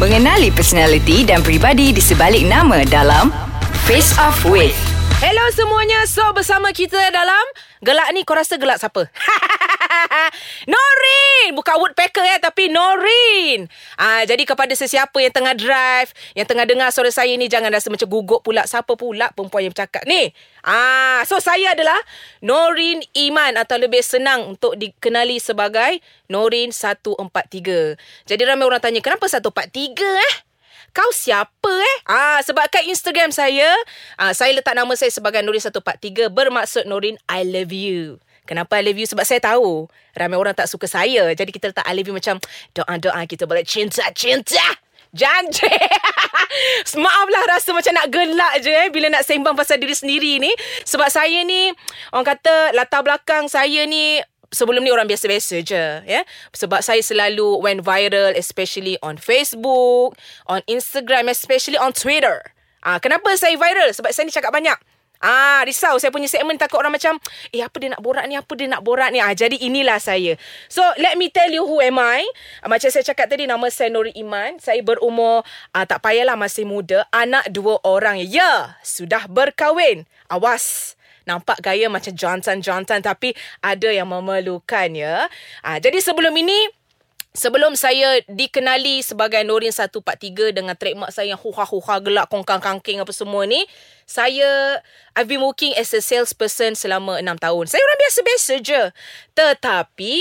Mengenali personaliti dan pribadi di sebalik nama dalam Face Off With. Hello semuanya. So bersama kita dalam gelak ni kau rasa gelak siapa? Norin! Bukan woodpecker ya tapi Norin. Ah jadi kepada sesiapa yang tengah drive, yang tengah dengar suara saya ni jangan rasa macam gugup pula. Siapa pula perempuan yang bercakap ni? Ah so saya adalah Norin Iman atau lebih senang untuk dikenali sebagai Norin 143. Jadi ramai orang tanya kenapa 143 eh? Kau siapa eh? Ah sebab kat Instagram saya, ah saya letak nama saya sebagai Nurin 143 bermaksud Nurin I love you. Kenapa I love you? Sebab saya tahu ramai orang tak suka saya. Jadi kita letak I love you macam doa-doa kita boleh cinta-cinta. Janji. Maaflah rasa macam nak gelak je eh bila nak sembang pasal diri sendiri ni. Sebab saya ni orang kata latar belakang saya ni sebelum ni orang biasa-biasa je ya sebab saya selalu went viral especially on Facebook on Instagram especially on Twitter ah kenapa saya viral sebab saya ni cakap banyak Ah, risau saya punya segmen takut orang macam eh apa dia nak borak ni apa dia nak borak ni. Ah jadi inilah saya. So let me tell you who am I. Ah, macam saya cakap tadi nama saya Nuri Iman. Saya berumur ah, tak payahlah masih muda, anak dua orang. Ya, sudah berkahwin. Awas. Nampak gaya macam jantan-jantan tapi ada yang memerlukan ya. Ha, jadi sebelum ini Sebelum saya dikenali sebagai Nurin 143 dengan trademark saya yang huha-huha gelak kongkang kangking apa semua ni, saya I've been working as a salesperson selama 6 tahun. Saya orang biasa-biasa je. Tetapi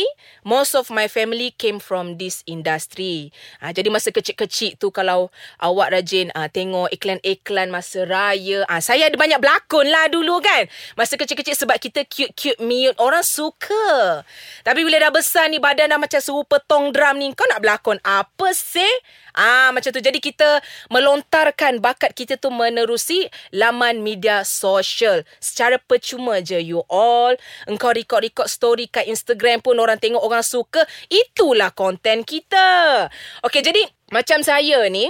most of my family came from this industry. Ha, jadi masa kecil-kecil tu kalau awak rajin ha, tengok iklan-iklan masa raya, ha, saya ada banyak berlakon lah dulu kan. Masa kecil-kecil sebab kita cute-cute mute, orang suka. Tapi bila dah besar ni badan dah macam serupa tong drum ni, kau nak berlakon apa sih? Ah macam tu. Jadi kita melontarkan bakat kita tu menerusi laman media sosial secara percuma je you all. Engkau record-record story kat Instagram pun orang tengok orang suka. Itulah konten kita. Okey jadi macam saya ni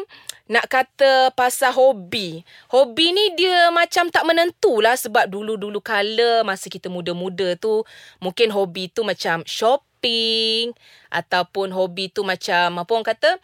nak kata pasal hobi. Hobi ni dia macam tak menentulah sebab dulu-dulu kala masa kita muda-muda tu mungkin hobi tu macam shopping ataupun hobi tu macam apa orang kata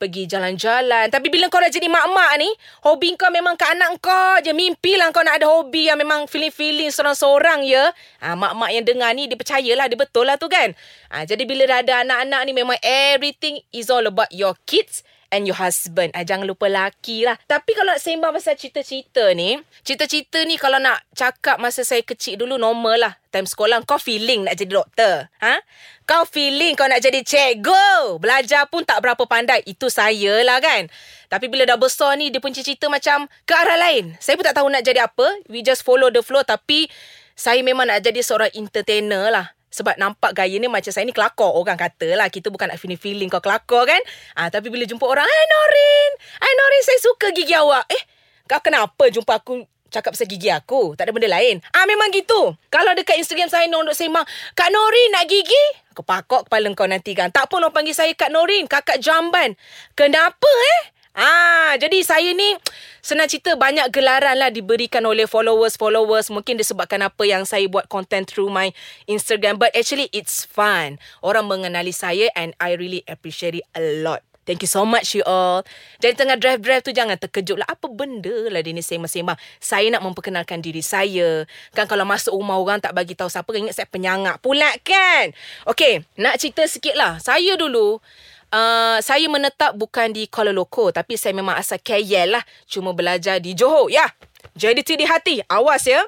pergi jalan-jalan. Tapi bila kau dah jadi mak-mak ni, hobi kau memang ke anak kau je. Mimpi lah kau nak ada hobi yang memang feeling-feeling seorang-seorang ya. Ha, mak-mak yang dengar ni, dia percayalah, dia betul lah tu kan. Ha, jadi bila dah ada anak-anak ni, memang everything is all about your kids and your husband. Ah, jangan lupa laki lah. Tapi kalau nak sembang pasal cita-cita ni, cita-cita ni kalau nak cakap masa saya kecil dulu normal lah. Time sekolah kau feeling nak jadi doktor. Ha? Kau feeling kau nak jadi cikgu. Belajar pun tak berapa pandai. Itu saya lah kan. Tapi bila dah besar ni, dia pun cita macam ke arah lain. Saya pun tak tahu nak jadi apa. We just follow the flow. Tapi saya memang nak jadi seorang entertainer lah. Sebab nampak gaya ni macam saya ni kelakor orang kata lah. Kita bukan nak feeling-feeling kau kelakor kan. Ah, tapi bila jumpa orang, Hai Norin. Hai Norin, saya suka gigi awak. Eh, kau kenapa jumpa aku cakap pasal gigi aku? Tak ada benda lain. Ah, memang gitu. Kalau dekat Instagram saya, Nondok Semang, Kak Norin nak gigi? Aku pakok kepala kau nanti kan. Tak pun orang panggil saya Kak Norin, kakak jamban. Kenapa eh? Ah, jadi saya ni senang cerita banyak gelaran lah diberikan oleh followers-followers. Mungkin disebabkan apa yang saya buat content through my Instagram. But actually it's fun. Orang mengenali saya and I really appreciate it a lot. Thank you so much you all. Jadi tengah drive-drive tu jangan terkejut lah. Apa benda lah dia ni sembang-sembang. Saya nak memperkenalkan diri saya. Kan kalau masuk rumah orang tak bagi tahu siapa. Ingat saya penyangak pula kan. Okay, nak cerita sikit lah. Saya dulu Uh, saya menetap bukan di Kuala Loko tapi saya memang asal KL lah. Cuma belajar di Johor. Ya. Jadi di hati. Awas ya.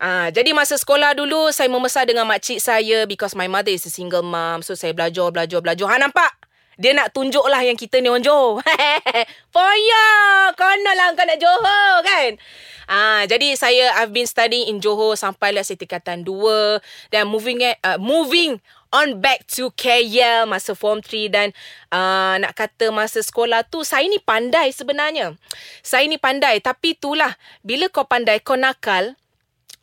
Uh, jadi masa sekolah dulu saya membesar dengan makcik saya because my mother is a single mom. So saya belajar, belajar, belajar. Ha nampak? Dia nak tunjuk lah yang kita ni orang Johor. Poya! Kena lah kau nak Johor kan? Ah, jadi saya I've been studying in Johor sampai lah saya tingkatan 2 dan moving at, uh, moving on back to KL masa form 3 dan uh, nak kata masa sekolah tu saya ni pandai sebenarnya. Saya ni pandai tapi itulah bila kau pandai kau nakal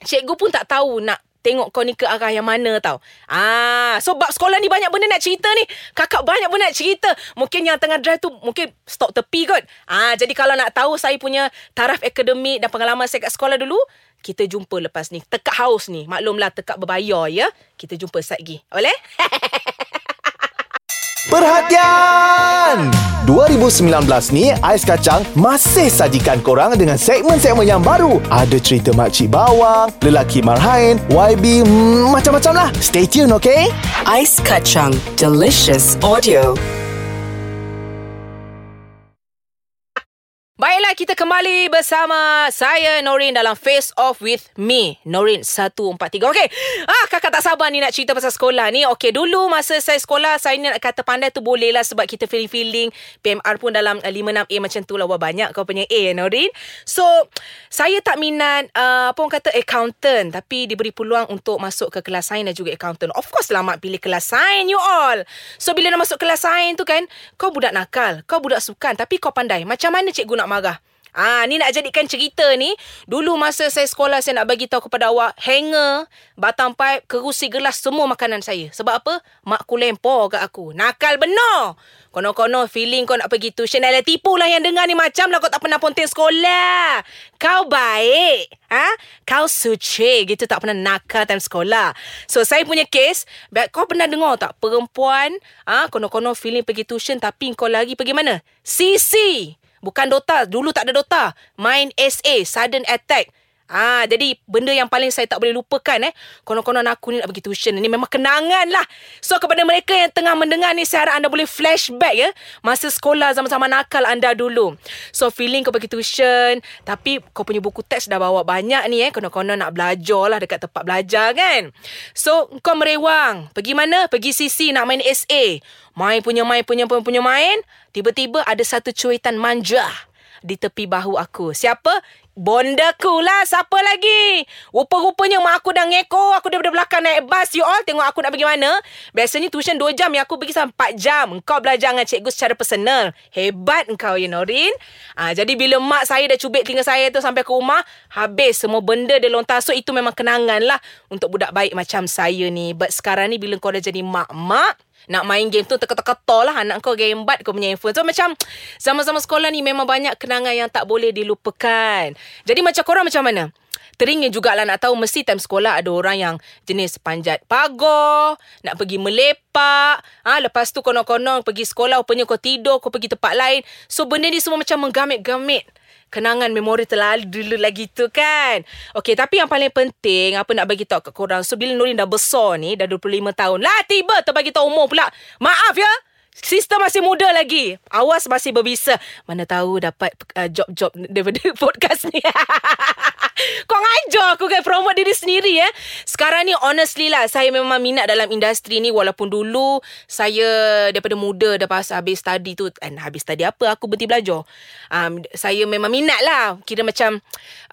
cikgu pun tak tahu nak tengok kau ni ke arah yang mana tau. Ah, so bab sekolah ni banyak benda nak cerita ni. Kakak banyak benda nak cerita. Mungkin yang tengah drive tu mungkin stop tepi kot. Ah, jadi kalau nak tahu saya punya taraf akademik dan pengalaman saya kat sekolah dulu, kita jumpa lepas ni. Tekak haus ni. Maklumlah tekak berbayar ya. Kita jumpa sat lagi. Boleh? Perhatian! 2019 ni Ais Kacang masih sajikan korang dengan segmen-segmen yang baru. Ada cerita makcik bawang, lelaki marhain, YB, hmm, macam-macam lah. Stay tune, okay? Ais kacang. Delicious audio. Kita kembali bersama saya Norin dalam Face Off with Me. Norin 143. Okey. Ah, kakak tak sabar ni nak cerita pasal sekolah ni. Okey, dulu masa saya sekolah, saya ni nak kata pandai tu boleh lah sebab kita feeling-feeling. PMR pun dalam uh, 5-6A macam tu lah. Banyak kau punya A, Norin. So, saya tak minat, uh, apa orang kata, accountant. Tapi diberi peluang untuk masuk ke kelas sains dan juga accountant. Of course, selamat pilih kelas sains, you all. So, bila nak masuk kelas sains tu kan, kau budak nakal, kau budak sukan. Tapi kau pandai. Macam mana cikgu nak marah? Ah, ni nak jadikan cerita ni. Dulu masa saya sekolah saya nak bagi tahu kepada awak hanger, batang pipe, kerusi gelas semua makanan saya. Sebab apa? Mak ku lempar kat aku. Nakal benar. Kono-kono feeling kau nak pergi tuition. Dah tipu lah yang dengar ni macam lah kau tak pernah ponting sekolah. Kau baik. Ha? Kau suci gitu tak pernah nakal time sekolah. So saya punya case, kau pernah dengar tak perempuan ha? kono-kono feeling pergi tuition tapi kau lagi pergi mana? CC. Bukan Dota. Dulu tak ada Dota. Main SA. Sudden Attack. Ah, jadi benda yang paling saya tak boleh lupakan eh. Konon-konon aku ni nak pergi tuition. Ini memang kenangan lah. So kepada mereka yang tengah mendengar ni saya harap anda boleh flashback ya. Masa sekolah zaman-zaman nakal anda dulu. So feeling kau pergi tuition. Tapi kau punya buku teks dah bawa banyak ni eh. Konon-konon nak belajar lah dekat tempat belajar kan. So kau merewang. Pergi mana? Pergi CC nak main SA. Main punya main punya punya, punya main. Tiba-tiba ada satu cuitan manja di tepi bahu aku. Siapa? Bondaku lah. Siapa lagi? Rupa-rupanya mak aku dah ngeko. Aku daripada belakang naik bas. You all tengok aku nak pergi mana. Biasanya tuition 2 jam. Yang aku pergi sampai 4 jam. Engkau belajar dengan cikgu secara personal. Hebat engkau, you know, Rin. Ha, jadi bila mak saya dah cubit telinga saya tu sampai ke rumah. Habis semua benda dia lontar. So itu memang kenangan lah. Untuk budak baik macam saya ni. But sekarang ni bila kau dah jadi mak-mak nak main game tu teka-teka lah anak kau gambat kau punya handphone. So macam sama-sama sekolah ni memang banyak kenangan yang tak boleh dilupakan. Jadi macam korang macam mana? Teringin jugalah nak tahu mesti time sekolah ada orang yang jenis panjat pagar, nak pergi melepak. Ha, lepas tu konon-konon pergi sekolah, rupanya kau tidur, kau pergi tempat lain. So benda ni semua macam menggamit-gamit kenangan memori terlalu dulu lagi tu kan. Okey, tapi yang paling penting apa nak bagi tahu kat korang. So bila Nurin dah besar ni, dah 25 tahun. Lah tiba tu bagi tahu umur pula. Maaf ya. Sister masih muda lagi. Awas masih berbisa. Mana tahu dapat uh, job-job daripada podcast ni. Kau ngajar aku kan promote diri sendiri eh. Sekarang ni honestly lah saya memang minat dalam industri ni walaupun dulu saya daripada muda dah pas habis study tu and habis study apa aku berhenti belajar. Um, saya memang minat lah. Kira macam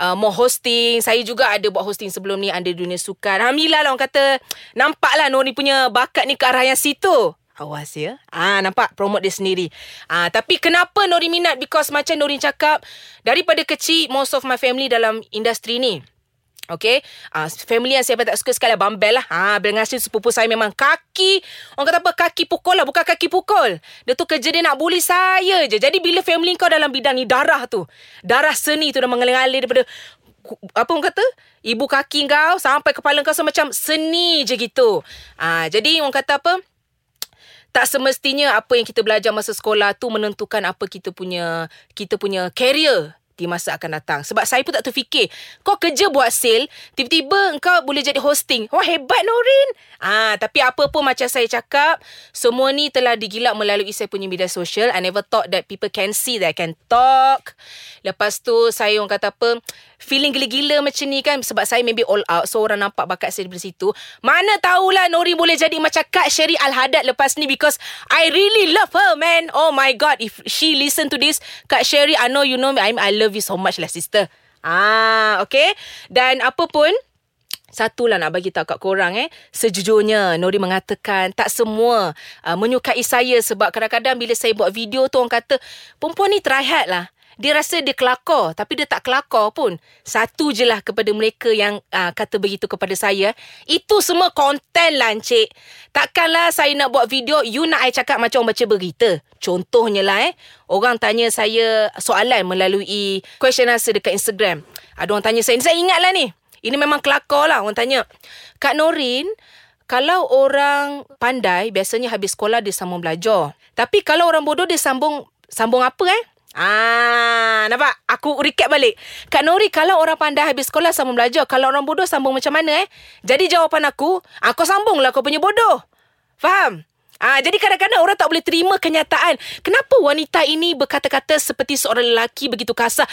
uh, mau hosting. Saya juga ada buat hosting sebelum ni ada dunia sukan. Alhamdulillah lah orang kata nampak lah Nori punya bakat ni ke arah yang situ. Awas ya. Ah nampak promote dia sendiri. Ah tapi kenapa Nori minat because macam Nori cakap daripada kecil most of my family dalam industri ni. Okay uh, Family yang saya tak suka sekali Bambel lah ha, Dengan hasil sepupu saya memang kaki Orang kata apa Kaki pukul lah Bukan kaki pukul Dia tu kerja dia nak bully saya je Jadi bila family kau dalam bidang ni Darah tu Darah seni tu dah mengalir-alir daripada apa orang kata ibu kaki kau sampai kepala kau semacam seni je gitu. Ah jadi orang kata apa? Tak semestinya apa yang kita belajar masa sekolah tu menentukan apa kita punya kita punya career di masa akan datang. Sebab saya pun tak terfikir. Kau kerja buat sale, tiba-tiba kau boleh jadi hosting. Wah, hebat Norin. Ah, tapi apa pun macam saya cakap, semua ni telah digilak melalui saya punya media sosial. I never thought that people can see that I can talk. Lepas tu, saya orang kata apa, feeling gila-gila macam ni kan sebab saya maybe all out so orang nampak bakat saya di situ. Mana tahulah Nori boleh jadi macam Kak Sherry Al-Hadad lepas ni because I really love her man. Oh my god if she listen to this Kak Sherry I know you know me. I'm, I love you so much lah sister. Ah okay. Dan apa pun Satulah nak bagi tahu kat korang eh. Sejujurnya Nori mengatakan tak semua uh, menyukai saya sebab kadang-kadang bila saya buat video tu orang kata perempuan ni try hard lah dia rasa dia kelakar tapi dia tak kelakar pun. Satu je lah kepada mereka yang uh, kata begitu kepada saya. Itu semua konten lah encik. Takkanlah saya nak buat video you nak saya cakap macam orang baca berita. Contohnya lah eh. Orang tanya saya soalan melalui question answer dekat Instagram. Ada orang tanya saya. Saya ingat lah ni. Ini memang kelakar lah. Orang tanya. Kak Norin, Kalau orang pandai Biasanya habis sekolah Dia sambung belajar Tapi kalau orang bodoh Dia sambung Sambung apa eh Ah, nampak? Aku recap balik. Kak Nori, kalau orang pandai habis sekolah sambung belajar. Kalau orang bodoh sambung macam mana eh? Jadi jawapan aku, aku sambunglah kau punya bodoh. Faham? Ah, jadi kadang-kadang orang tak boleh terima kenyataan. Kenapa wanita ini berkata-kata seperti seorang lelaki begitu kasar?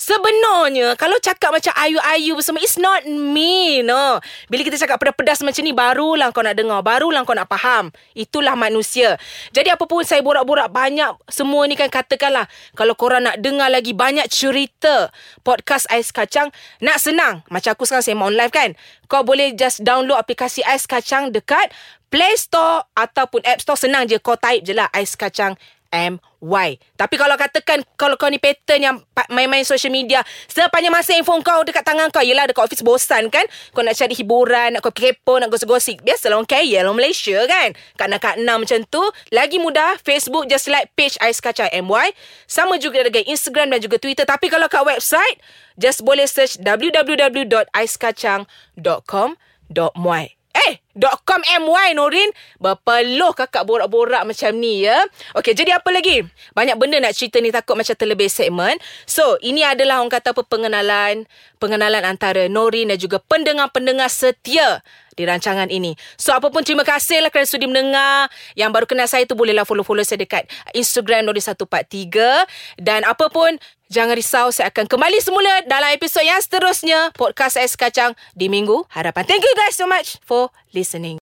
Sebenarnya Kalau cakap macam ayu-ayu bersama It's not me no. Bila kita cakap pedas-pedas macam ni Barulah kau nak dengar Barulah kau nak faham. Itulah manusia. Jadi apa pun saya borak-borak Banyak Semua ni kan katakanlah Kalau korang nak dengar lagi Banyak cerita Podcast Ais Kacang Nak senang. Macam aku sekarang Saya mau live kan? Kau boleh just download aplikasi Ais Kacang Dekat Play Store Ataupun App Store. Senang je Kau type je lah Ais Kacang MY. Tapi kalau katakan kalau kau ni pattern yang main-main social media, sepanjang masa handphone kau dekat tangan kau, yelah dekat office bosan kan? Kau nak cari hiburan, nak kau kepo, nak gosip-gosip. Biasalah orang kaya orang Malaysia kan? Kat nak kat enam macam tu. Lagi mudah, Facebook just like page Ais Kacang MY. Sama juga dengan Instagram dan juga Twitter. Tapi kalau kat website, just boleh search www.aiskacang.com.my. Eh, .com my Norin Berpeluh kakak borak-borak macam ni ya. Okey jadi apa lagi? Banyak benda nak cerita ni Takut macam terlebih segmen So ini adalah orang kata apa Pengenalan Pengenalan antara Norin Dan juga pendengar-pendengar setia Di rancangan ini. So apa pun terima kasih lah Kerana sudi mendengar. Yang baru kenal saya tu Bolehlah follow-follow saya dekat Instagram Norin 143 Dan apa pun Jangan risau, saya akan kembali semula dalam episod yang seterusnya Podcast Ais Kacang di minggu harapan. Thank you guys so much for listening.